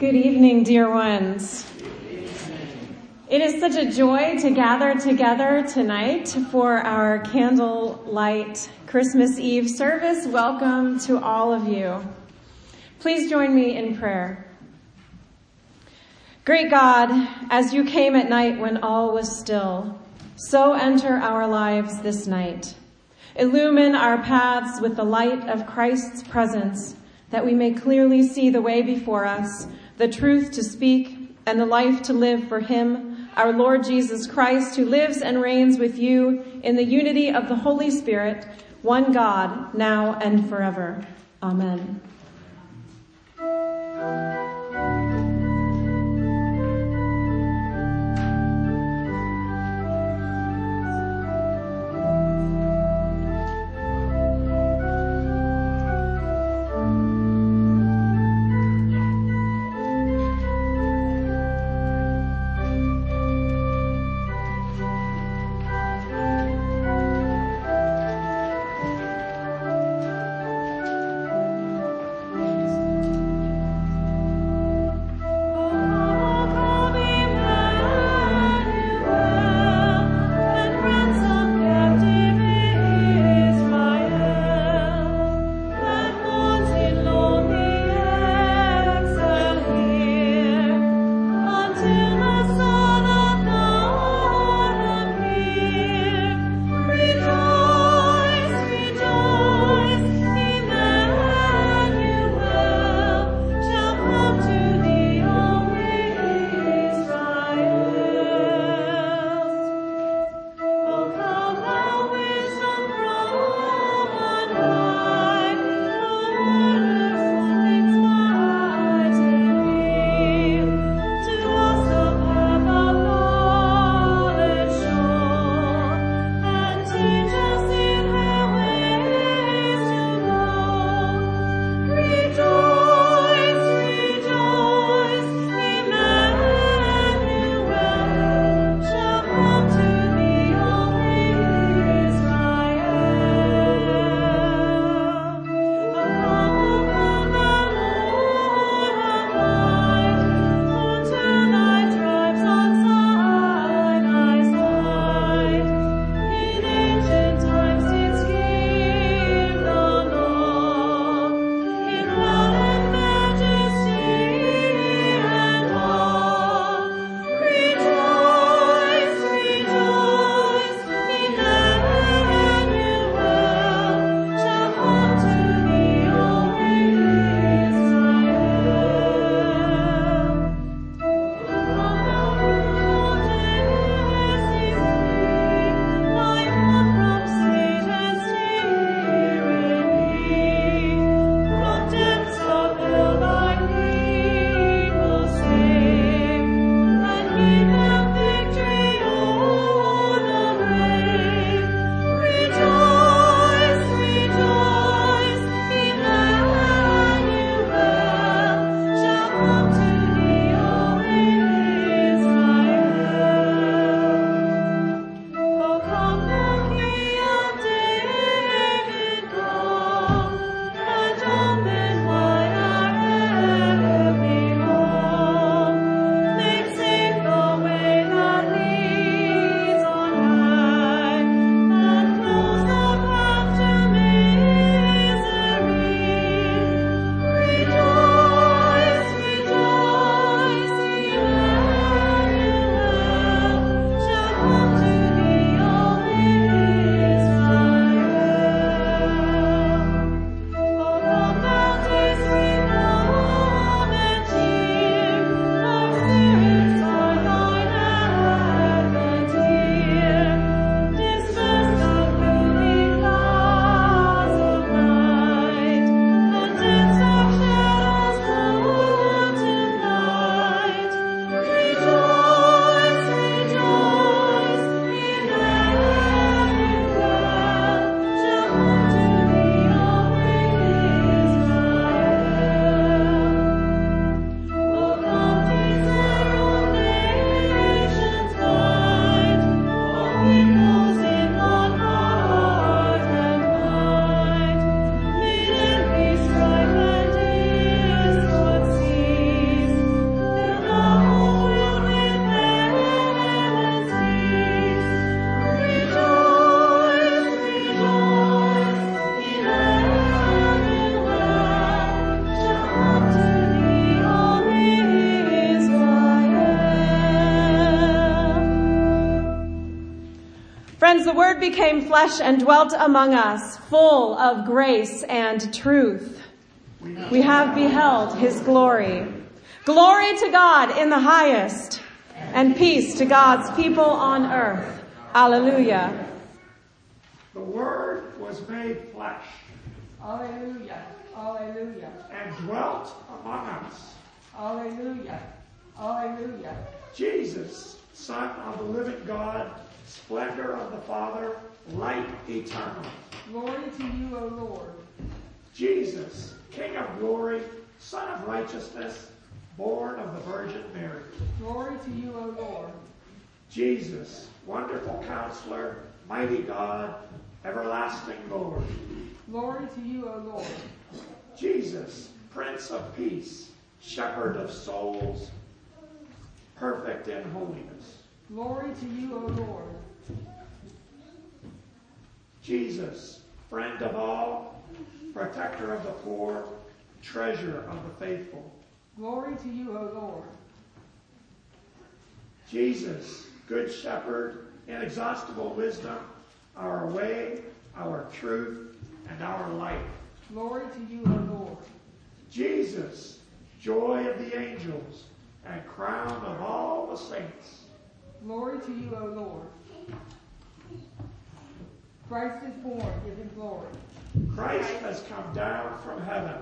Good evening, dear ones. It is such a joy to gather together tonight for our candlelight Christmas Eve service. Welcome to all of you. Please join me in prayer. Great God, as you came at night when all was still, so enter our lives this night. Illumine our paths with the light of Christ's presence that we may clearly see the way before us, the truth to speak, and the life to live for Him, our Lord Jesus Christ, who lives and reigns with you in the unity of the Holy Spirit, one God, now and forever. Amen. Flesh and dwelt among us, full of grace and truth. We have beheld His glory. Glory to God in the highest, and peace to God's people on earth. Alleluia. The Word was made flesh. Alleluia. Alleluia. And dwelt among us. Alleluia. Alleluia. Jesus, Son of the living God, splendor of the Father, light eternal. Glory to you, O Lord. Jesus, King of glory, Son of righteousness, born of the Virgin Mary. Glory to you, O Lord. Jesus, wonderful counselor, mighty God, everlasting Lord. Glory to you, O Lord. Jesus, Prince of Peace, Shepherd of souls, perfect in holiness. Glory to you, O Lord. Jesus, friend of all, protector of the poor, treasure of the faithful. Glory to you, O Lord. Jesus, good shepherd, inexhaustible wisdom, our way, our truth, and our life. Glory to you, O Lord. Jesus, joy of the angels, and crown of all the saints. Glory to you, O Lord. Christ is born, give him glory. Christ has come down from heaven.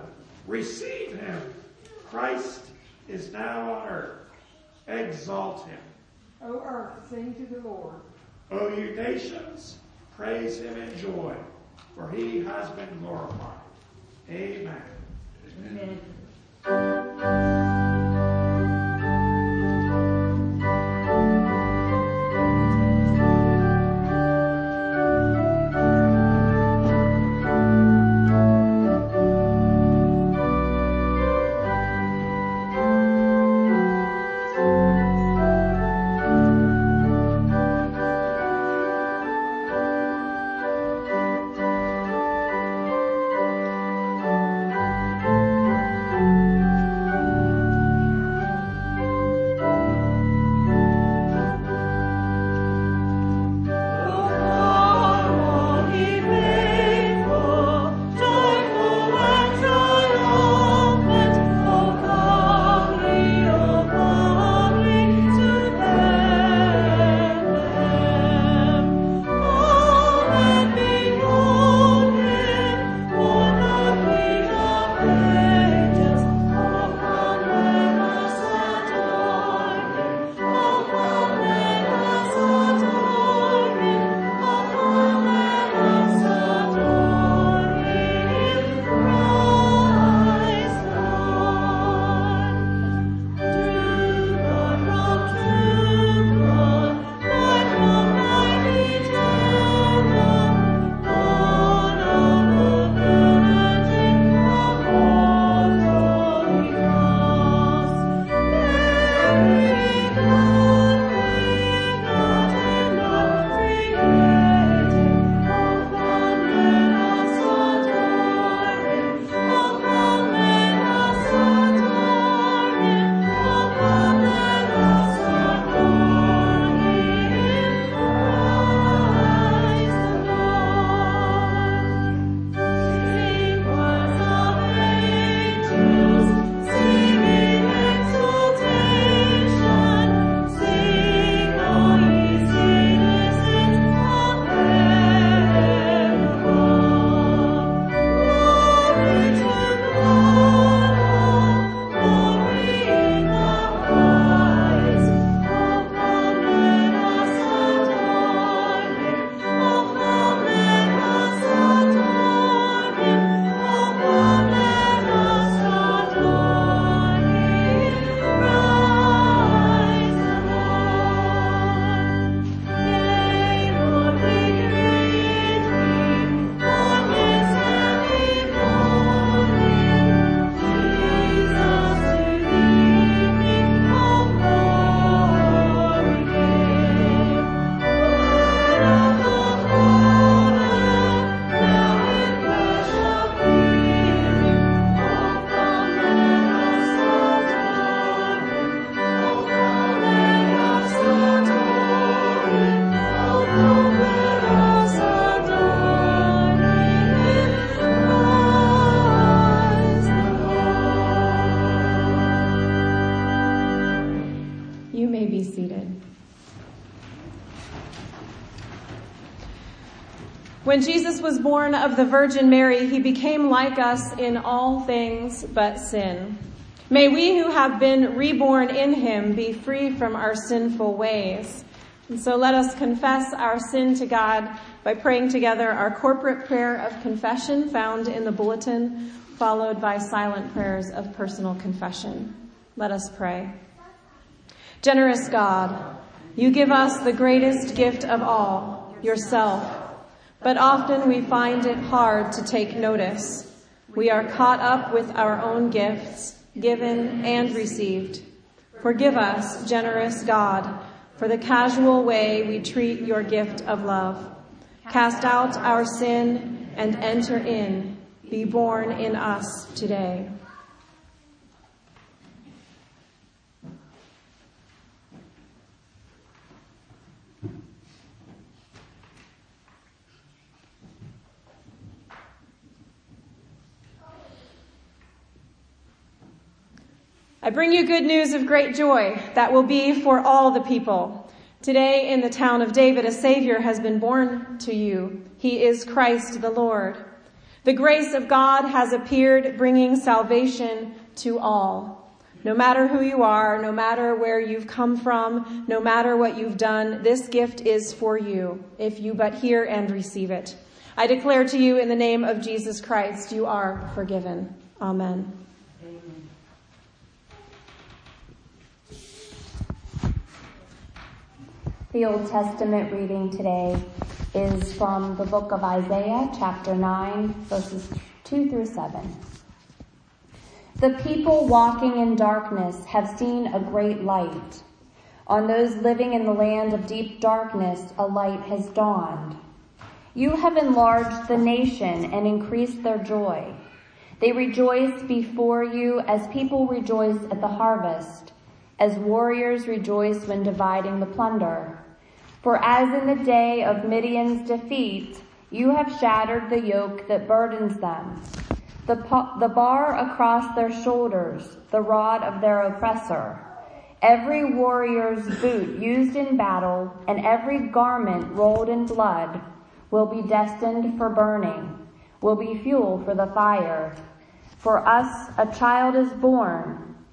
Receive him. Christ is now on earth. Exalt him. O earth, sing to the Lord. O you nations, praise him in joy, for he has been glorified. Amen. Amen. be When Jesus was born of the Virgin Mary, he became like us in all things but sin. May we who have been reborn in him be free from our sinful ways. And so let us confess our sin to God by praying together our corporate prayer of confession found in the bulletin, followed by silent prayers of personal confession. Let us pray. Generous God, you give us the greatest gift of all, yourself. But often we find it hard to take notice. We are caught up with our own gifts, given and received. Forgive us, generous God, for the casual way we treat your gift of love. Cast out our sin and enter in. Be born in us today. I bring you good news of great joy that will be for all the people. Today in the town of David, a Savior has been born to you. He is Christ the Lord. The grace of God has appeared bringing salvation to all. No matter who you are, no matter where you've come from, no matter what you've done, this gift is for you if you but hear and receive it. I declare to you in the name of Jesus Christ, you are forgiven. Amen. The Old Testament reading today is from the book of Isaiah, chapter 9, verses 2 through 7. The people walking in darkness have seen a great light. On those living in the land of deep darkness, a light has dawned. You have enlarged the nation and increased their joy. They rejoice before you as people rejoice at the harvest as warriors rejoice when dividing the plunder. For as in the day of Midian's defeat, you have shattered the yoke that burdens them, the, the bar across their shoulders, the rod of their oppressor. Every warrior's boot used in battle and every garment rolled in blood will be destined for burning, will be fuel for the fire. For us a child is born,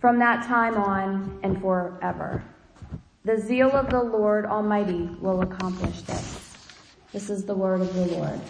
from that time on and forever. The zeal of the Lord Almighty will accomplish this. This is the word of the Lord.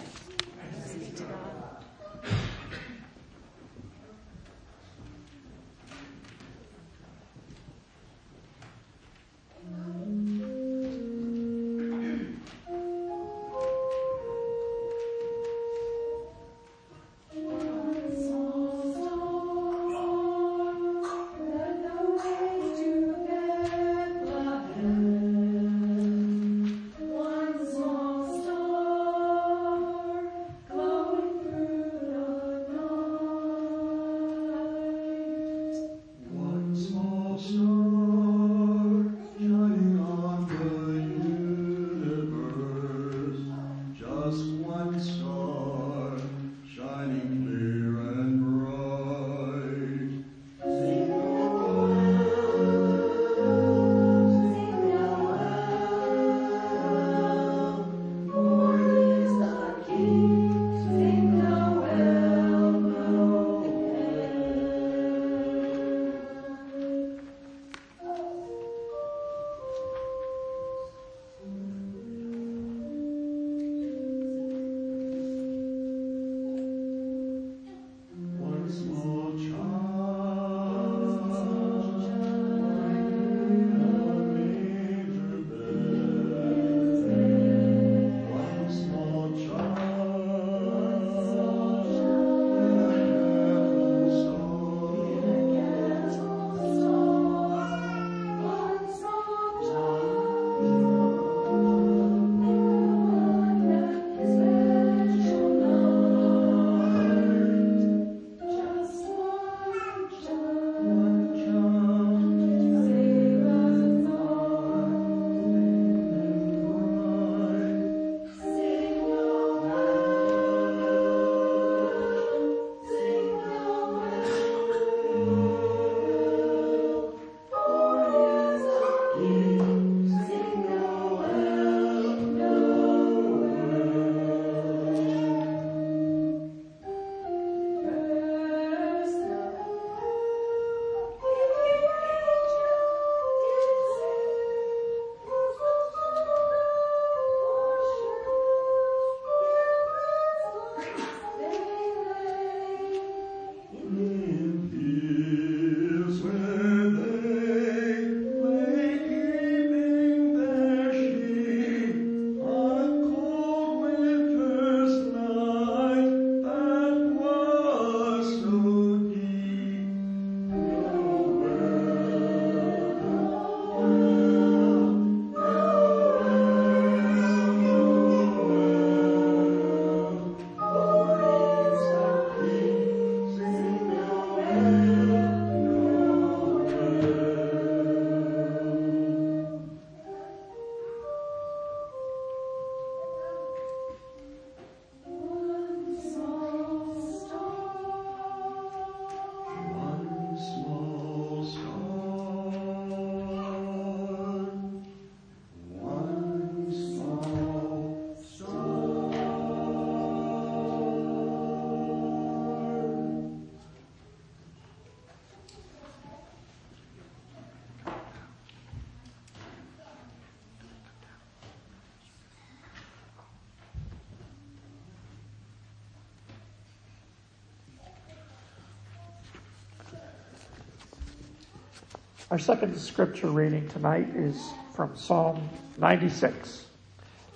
Our second scripture reading tonight is from Psalm 96.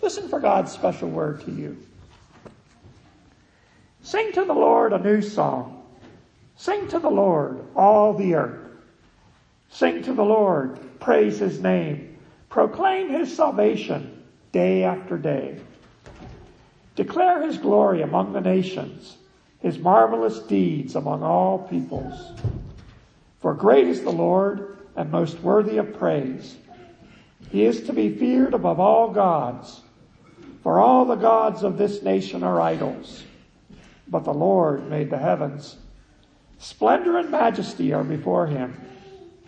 Listen for God's special word to you. Sing to the Lord a new song. Sing to the Lord, all the earth. Sing to the Lord, praise his name. Proclaim his salvation day after day. Declare his glory among the nations, his marvelous deeds among all peoples. For great is the Lord and most worthy of praise. He is to be feared above all gods, for all the gods of this nation are idols. But the Lord made the heavens. Splendor and majesty are before him.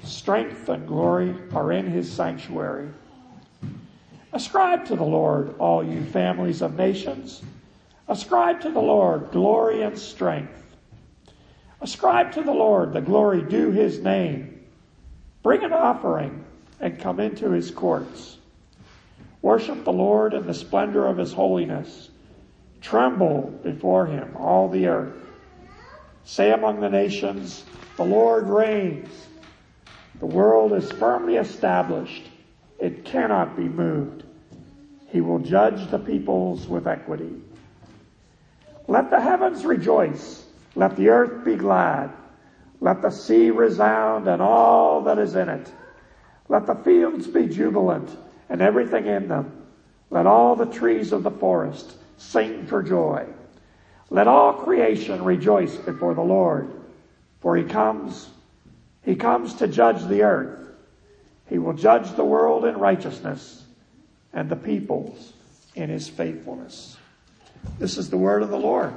Strength and glory are in his sanctuary. Ascribe to the Lord, all you families of nations. Ascribe to the Lord glory and strength. Ascribe to the Lord the glory due his name. Bring an offering and come into his courts. Worship the Lord in the splendor of his holiness. Tremble before him, all the earth. Say among the nations, the Lord reigns. The world is firmly established. It cannot be moved. He will judge the peoples with equity. Let the heavens rejoice. Let the earth be glad. Let the sea resound and all that is in it. Let the fields be jubilant and everything in them. Let all the trees of the forest sing for joy. Let all creation rejoice before the Lord, for he comes, he comes to judge the earth. He will judge the world in righteousness and the peoples in his faithfulness. This is the word of the Lord.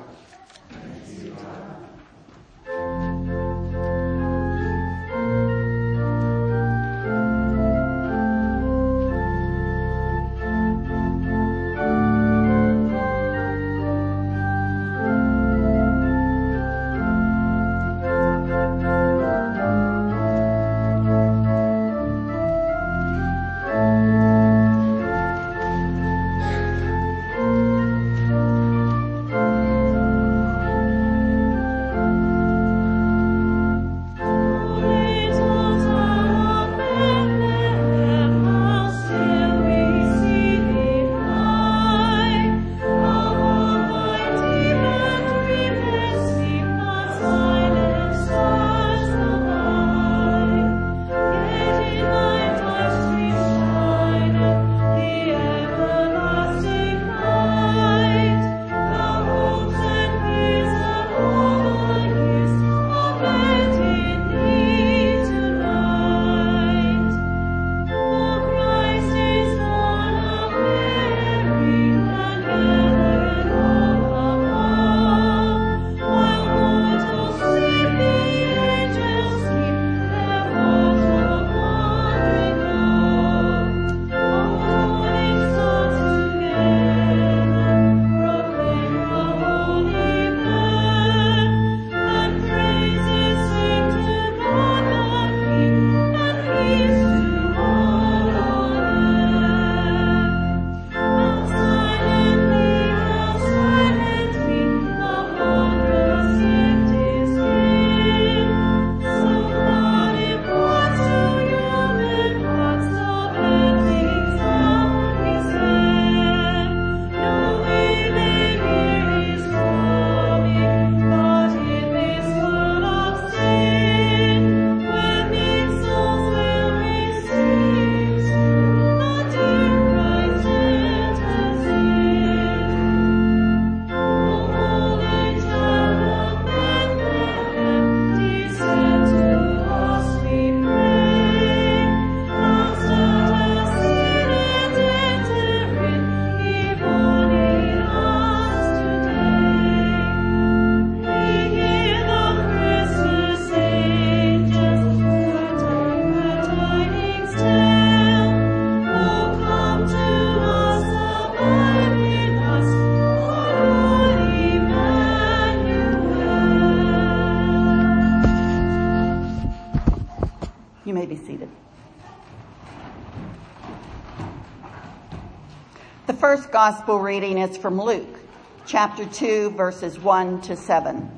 Gospel reading is from Luke, chapter 2, verses 1 to 7.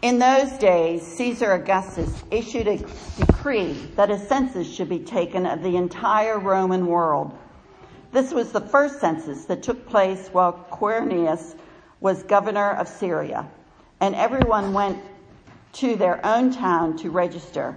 In those days, Caesar Augustus issued a decree decree that a census should be taken of the entire Roman world. This was the first census that took place while Quirinius was governor of Syria, and everyone went to their own town to register.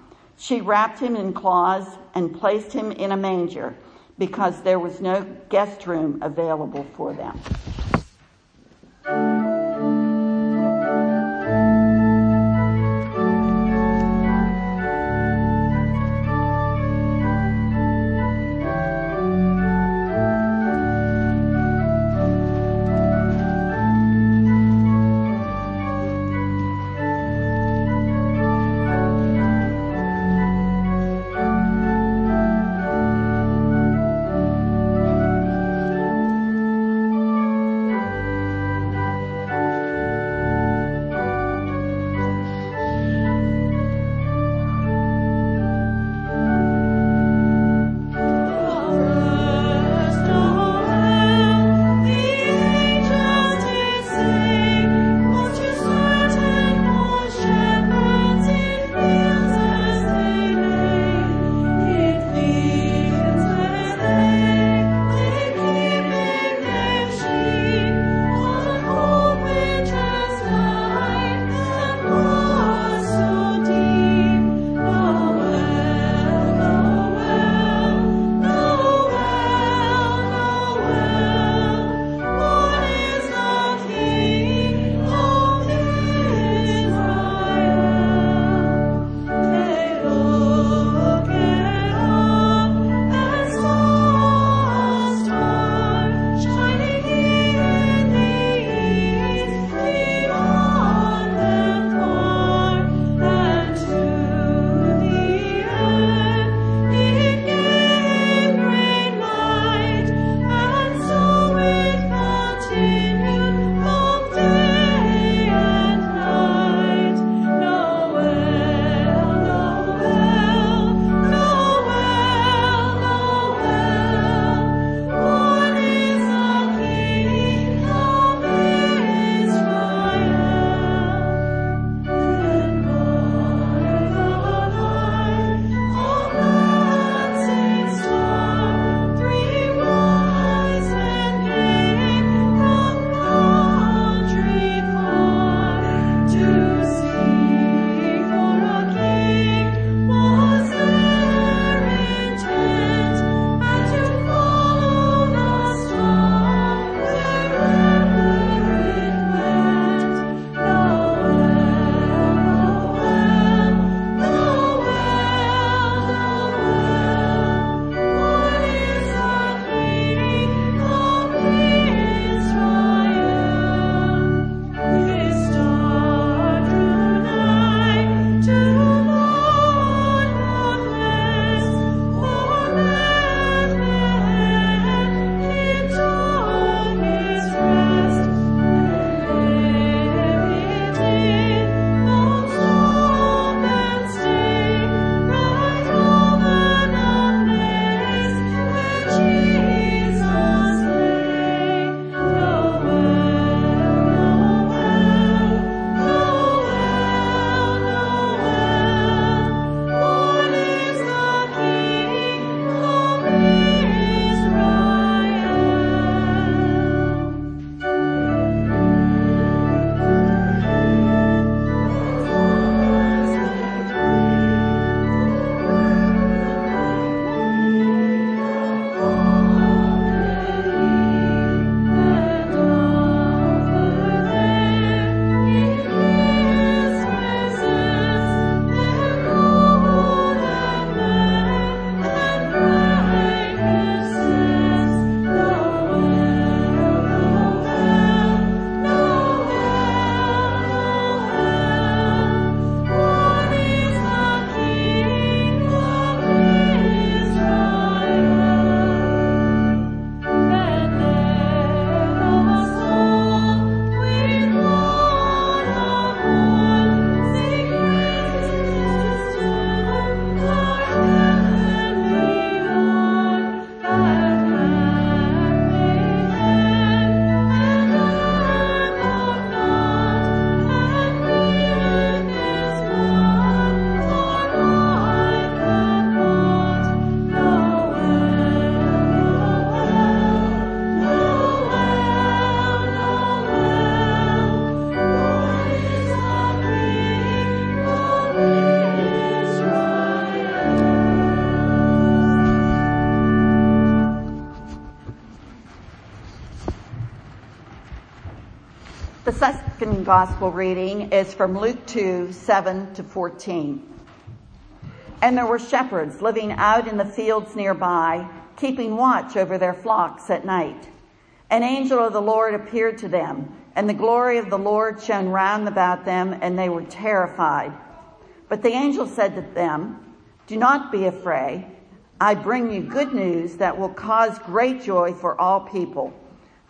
She wrapped him in cloths and placed him in a manger because there was no guest room available for them. Gospel reading is from Luke 2, 7 to 14. And there were shepherds living out in the fields nearby, keeping watch over their flocks at night. An angel of the Lord appeared to them, and the glory of the Lord shone round about them, and they were terrified. But the angel said to them, Do not be afraid. I bring you good news that will cause great joy for all people.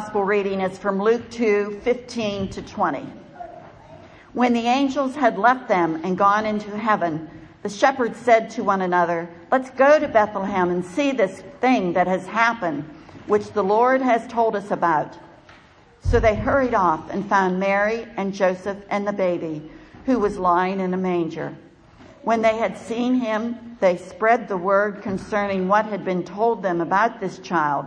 Gospel reading is from Luke 2, 15 to 20. When the angels had left them and gone into heaven, the shepherds said to one another, let's go to Bethlehem and see this thing that has happened, which the Lord has told us about. So they hurried off and found Mary and Joseph and the baby, who was lying in a manger. When they had seen him, they spread the word concerning what had been told them about this child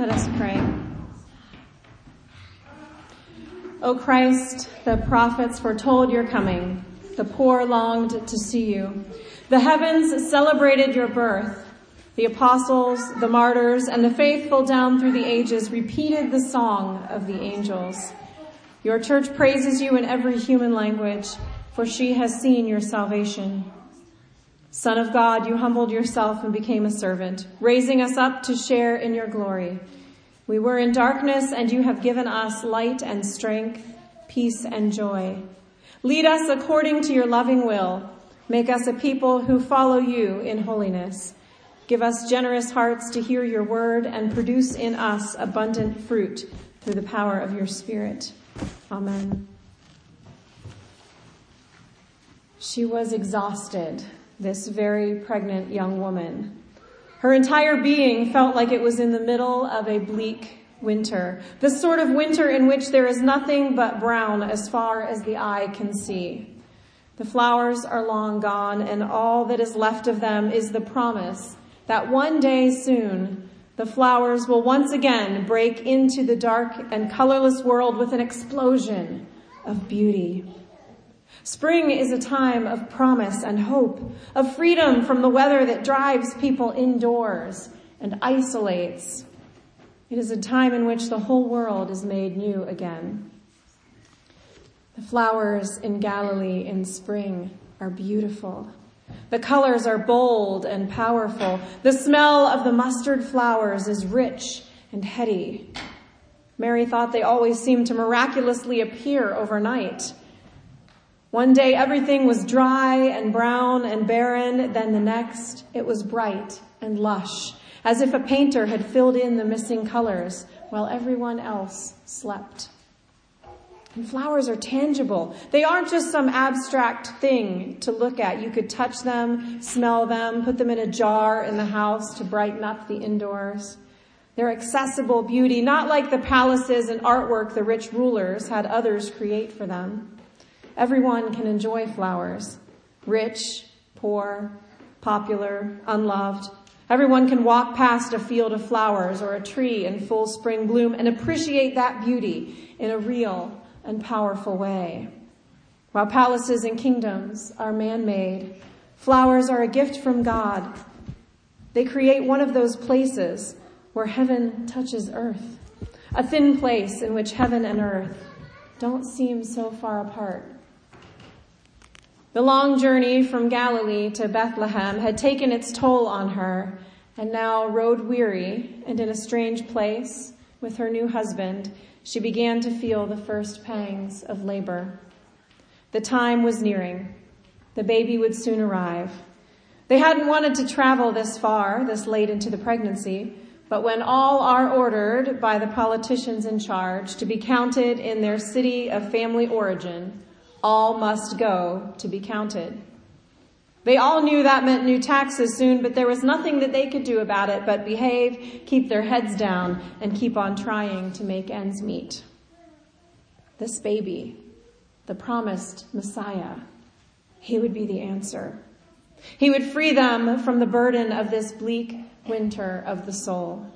Let us pray. O Christ, the prophets foretold your coming. The poor longed to see you. The heavens celebrated your birth. The apostles, the martyrs, and the faithful down through the ages repeated the song of the angels. Your church praises you in every human language, for she has seen your salvation. Son of God, you humbled yourself and became a servant, raising us up to share in your glory. We were in darkness and you have given us light and strength, peace and joy. Lead us according to your loving will. Make us a people who follow you in holiness. Give us generous hearts to hear your word and produce in us abundant fruit through the power of your spirit. Amen. She was exhausted, this very pregnant young woman. Her entire being felt like it was in the middle of a bleak winter. The sort of winter in which there is nothing but brown as far as the eye can see. The flowers are long gone and all that is left of them is the promise that one day soon the flowers will once again break into the dark and colorless world with an explosion of beauty. Spring is a time of promise and hope, of freedom from the weather that drives people indoors and isolates. It is a time in which the whole world is made new again. The flowers in Galilee in spring are beautiful. The colors are bold and powerful. The smell of the mustard flowers is rich and heady. Mary thought they always seemed to miraculously appear overnight. One day everything was dry and brown and barren, then the next it was bright and lush, as if a painter had filled in the missing colors while everyone else slept. And flowers are tangible. They aren't just some abstract thing to look at. You could touch them, smell them, put them in a jar in the house to brighten up the indoors. They're accessible beauty, not like the palaces and artwork the rich rulers had others create for them. Everyone can enjoy flowers. Rich, poor, popular, unloved. Everyone can walk past a field of flowers or a tree in full spring bloom and appreciate that beauty in a real and powerful way. While palaces and kingdoms are man-made, flowers are a gift from God. They create one of those places where heaven touches earth, a thin place in which heaven and earth don't seem so far apart. The long journey from Galilee to Bethlehem had taken its toll on her, and now road weary and in a strange place with her new husband, she began to feel the first pangs of labor. The time was nearing. The baby would soon arrive. They hadn't wanted to travel this far, this late into the pregnancy, but when all are ordered by the politicians in charge to be counted in their city of family origin, all must go to be counted. They all knew that meant new taxes soon, but there was nothing that they could do about it but behave, keep their heads down, and keep on trying to make ends meet. This baby, the promised Messiah, he would be the answer. He would free them from the burden of this bleak winter of the soul.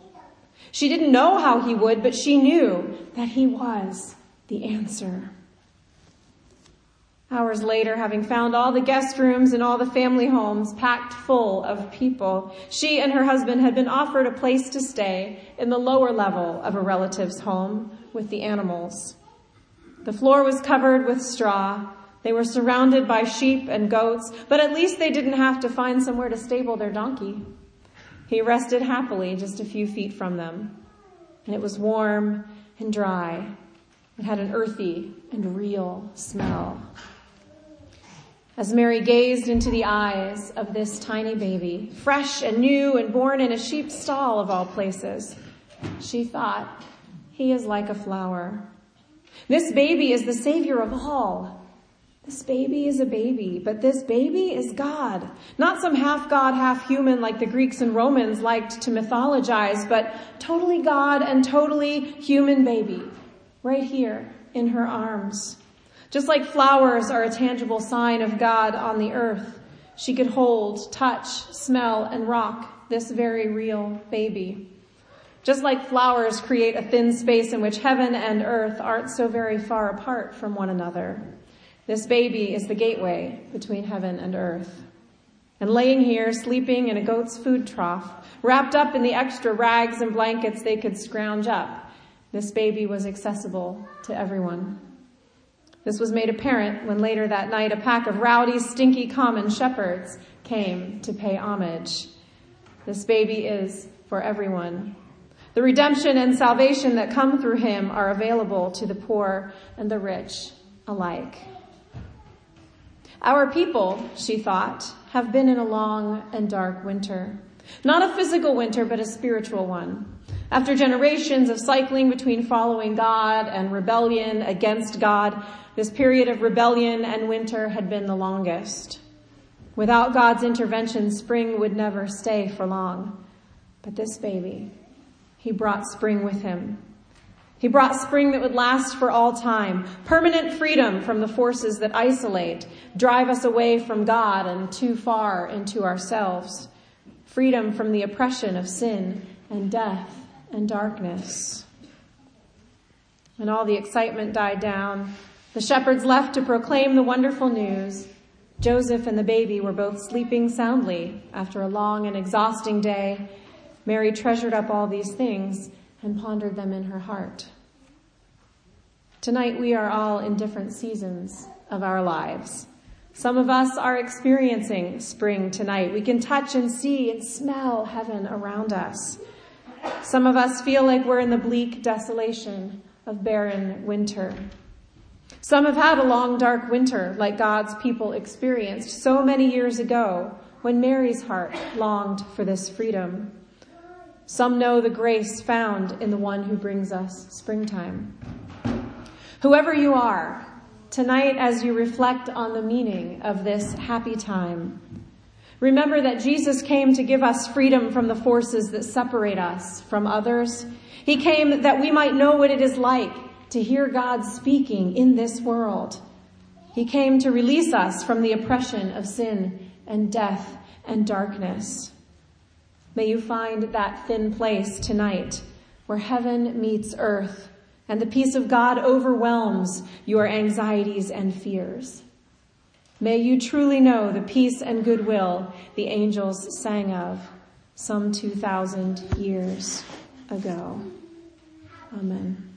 She didn't know how he would, but she knew that he was the answer. Hours later, having found all the guest rooms and all the family homes packed full of people, she and her husband had been offered a place to stay in the lower level of a relative's home with the animals. The floor was covered with straw. They were surrounded by sheep and goats, but at least they didn't have to find somewhere to stable their donkey. He rested happily just a few feet from them, and it was warm and dry. It had an earthy and real smell. As Mary gazed into the eyes of this tiny baby, fresh and new and born in a sheep's stall of all places, she thought, he is like a flower. This baby is the savior of all. This baby is a baby, but this baby is God. Not some half God, half human like the Greeks and Romans liked to mythologize, but totally God and totally human baby right here in her arms. Just like flowers are a tangible sign of God on the earth, she could hold, touch, smell, and rock this very real baby. Just like flowers create a thin space in which heaven and earth aren't so very far apart from one another, this baby is the gateway between heaven and earth. And laying here, sleeping in a goat's food trough, wrapped up in the extra rags and blankets they could scrounge up, this baby was accessible to everyone. This was made apparent when later that night a pack of rowdy, stinky common shepherds came to pay homage. This baby is for everyone. The redemption and salvation that come through him are available to the poor and the rich alike. Our people, she thought, have been in a long and dark winter. Not a physical winter, but a spiritual one. After generations of cycling between following God and rebellion against God, this period of rebellion and winter had been the longest. Without God's intervention, spring would never stay for long. But this baby, he brought spring with him. He brought spring that would last for all time, permanent freedom from the forces that isolate, drive us away from God and too far into ourselves, freedom from the oppression of sin and death and darkness. When all the excitement died down, the shepherds left to proclaim the wonderful news. Joseph and the baby were both sleeping soundly after a long and exhausting day. Mary treasured up all these things and pondered them in her heart. Tonight we are all in different seasons of our lives. Some of us are experiencing spring tonight. We can touch and see and smell heaven around us. Some of us feel like we're in the bleak desolation of barren winter. Some have had a long dark winter like God's people experienced so many years ago when Mary's heart longed for this freedom. Some know the grace found in the one who brings us springtime. Whoever you are, tonight as you reflect on the meaning of this happy time, remember that Jesus came to give us freedom from the forces that separate us from others. He came that we might know what it is like to hear God speaking in this world. He came to release us from the oppression of sin and death and darkness. May you find that thin place tonight where heaven meets earth and the peace of God overwhelms your anxieties and fears. May you truly know the peace and goodwill the angels sang of some 2,000 years ago. Amen.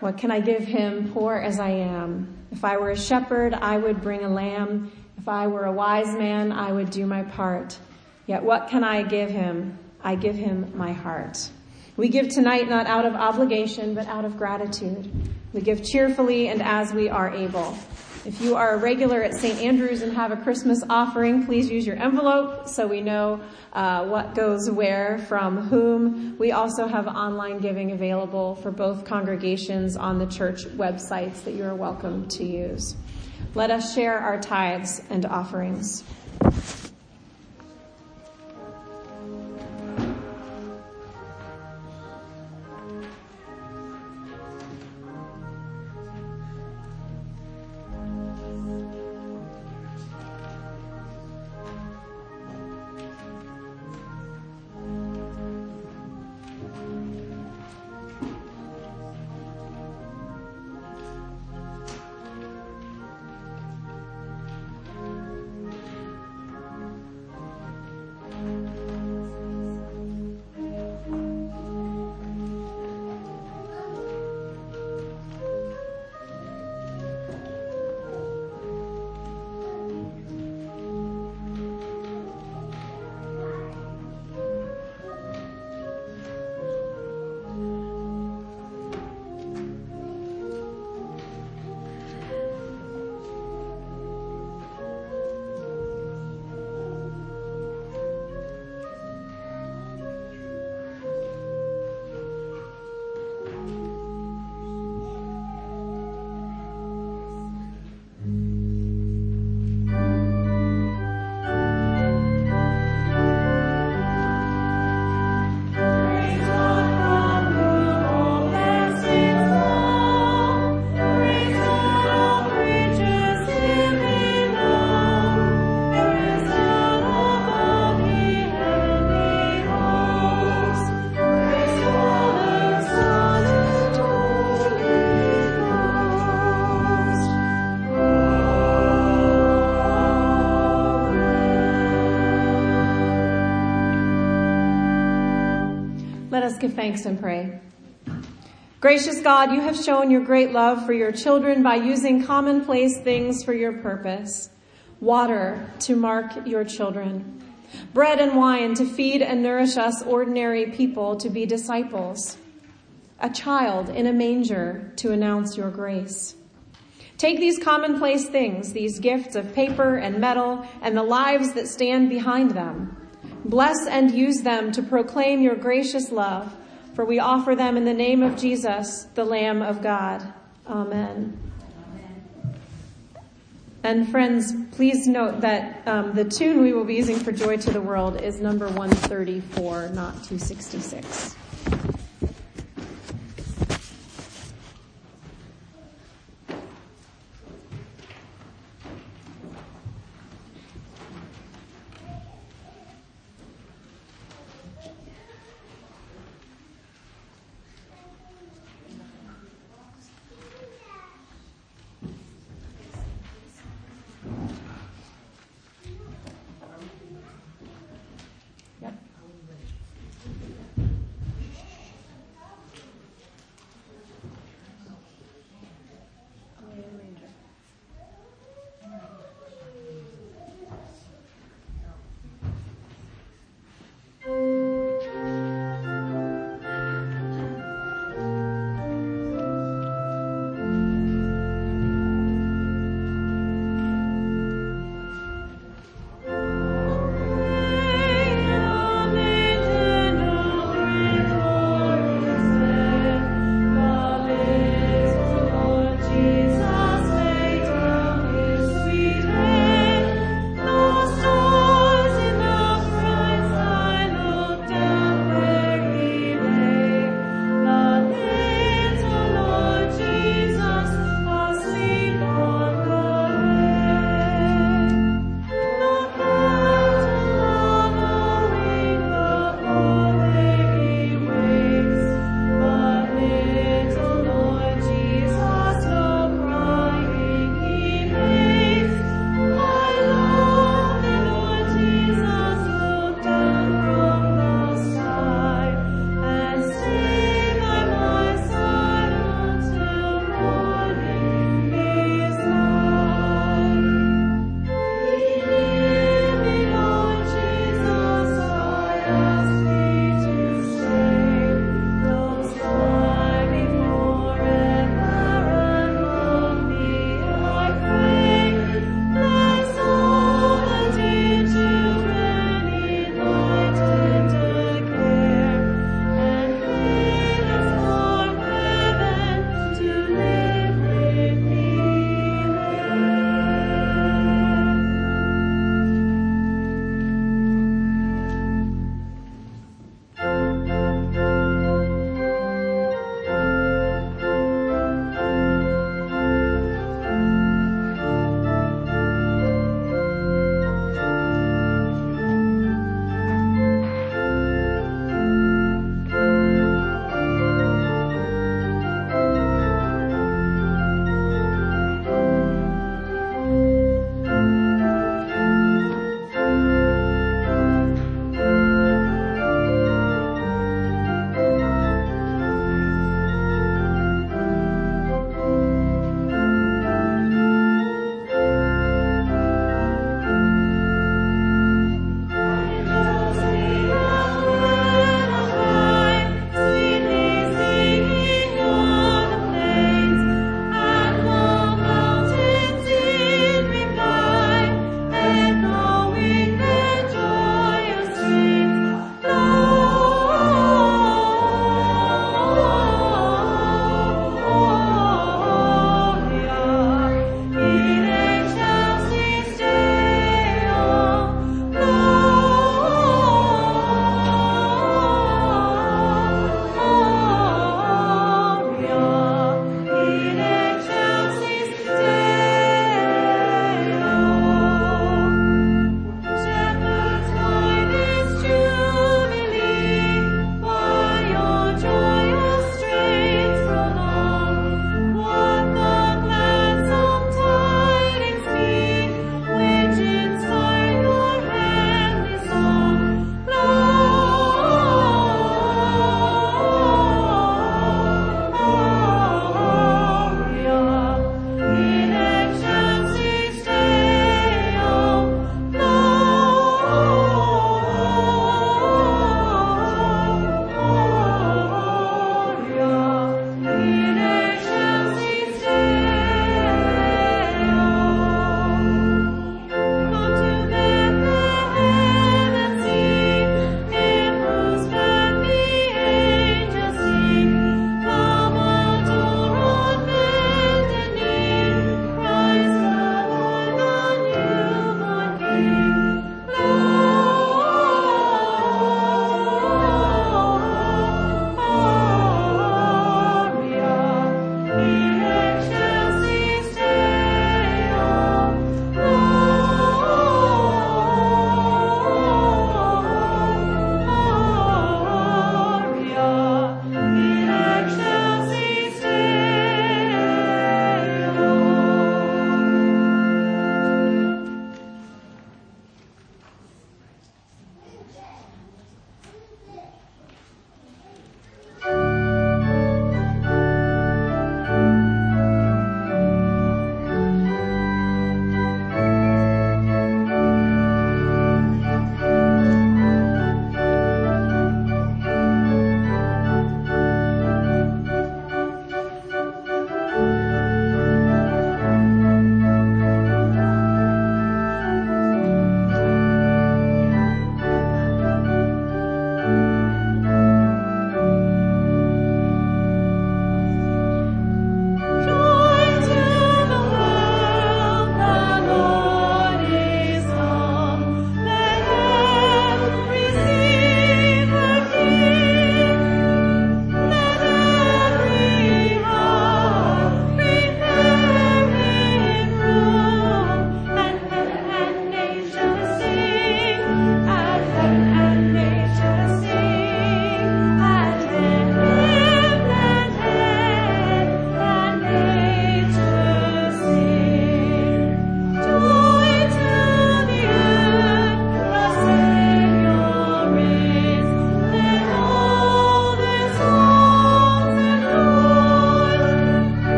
What can I give him, poor as I am? If I were a shepherd, I would bring a lamb. If I were a wise man, I would do my part. Yet what can I give him? I give him my heart. We give tonight not out of obligation, but out of gratitude. We give cheerfully and as we are able. If you are a regular at St. Andrews and have a Christmas offering, please use your envelope so we know uh, what goes where from whom. We also have online giving available for both congregations on the church websites that you are welcome to use. Let us share our tithes and offerings. Give thanks and pray. Gracious God, you have shown your great love for your children by using commonplace things for your purpose. Water to mark your children. Bread and wine to feed and nourish us ordinary people to be disciples. A child in a manger to announce your grace. Take these commonplace things, these gifts of paper and metal, and the lives that stand behind them. Bless and use them to proclaim your gracious love, for we offer them in the name of Jesus, the Lamb of God. Amen. And friends, please note that um, the tune we will be using for Joy to the World is number 134, not 266.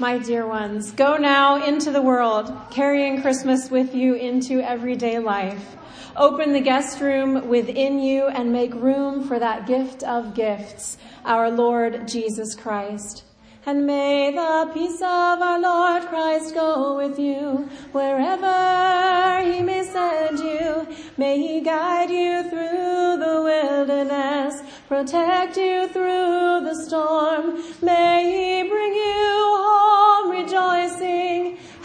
My dear ones, go now into the world, carrying Christmas with you into everyday life. Open the guest room within you and make room for that gift of gifts, our Lord Jesus Christ. And may the peace of our Lord Christ go with you wherever he may send you. May he guide you through the wilderness, protect you through the storm. May he bring you home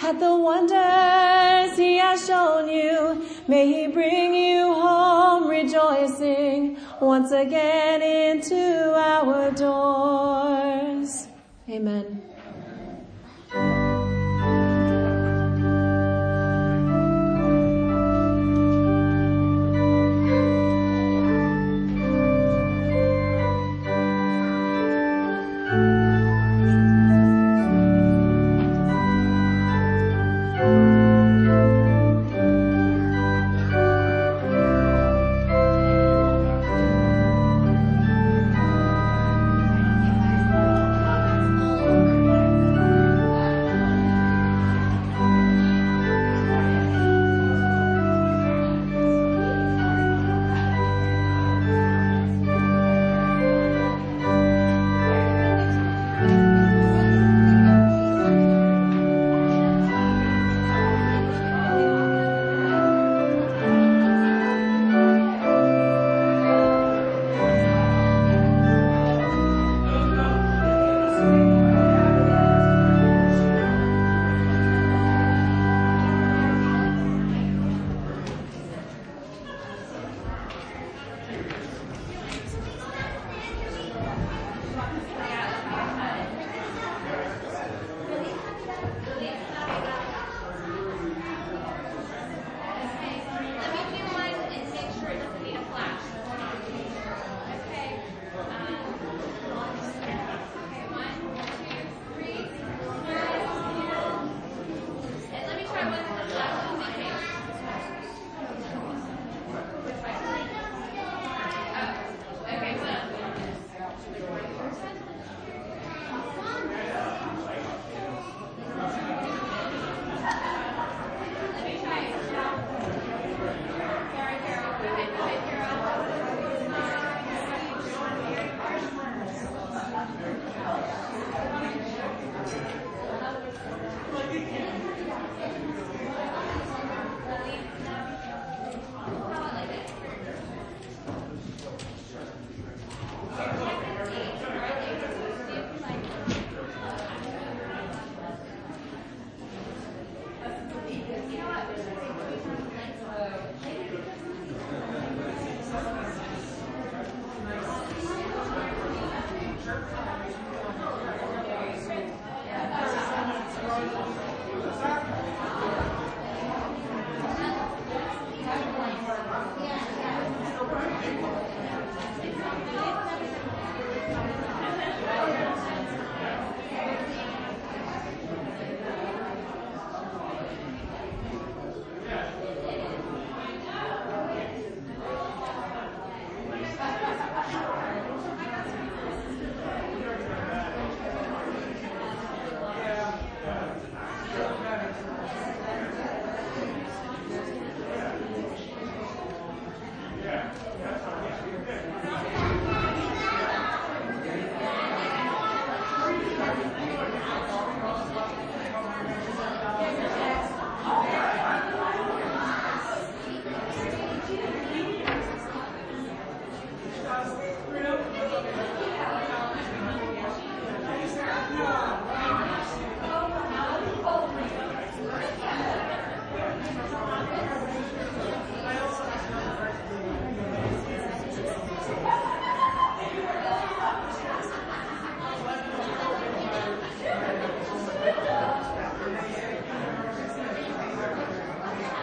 at the wonders he has shown you. May he bring you home rejoicing once again into our doors. Amen.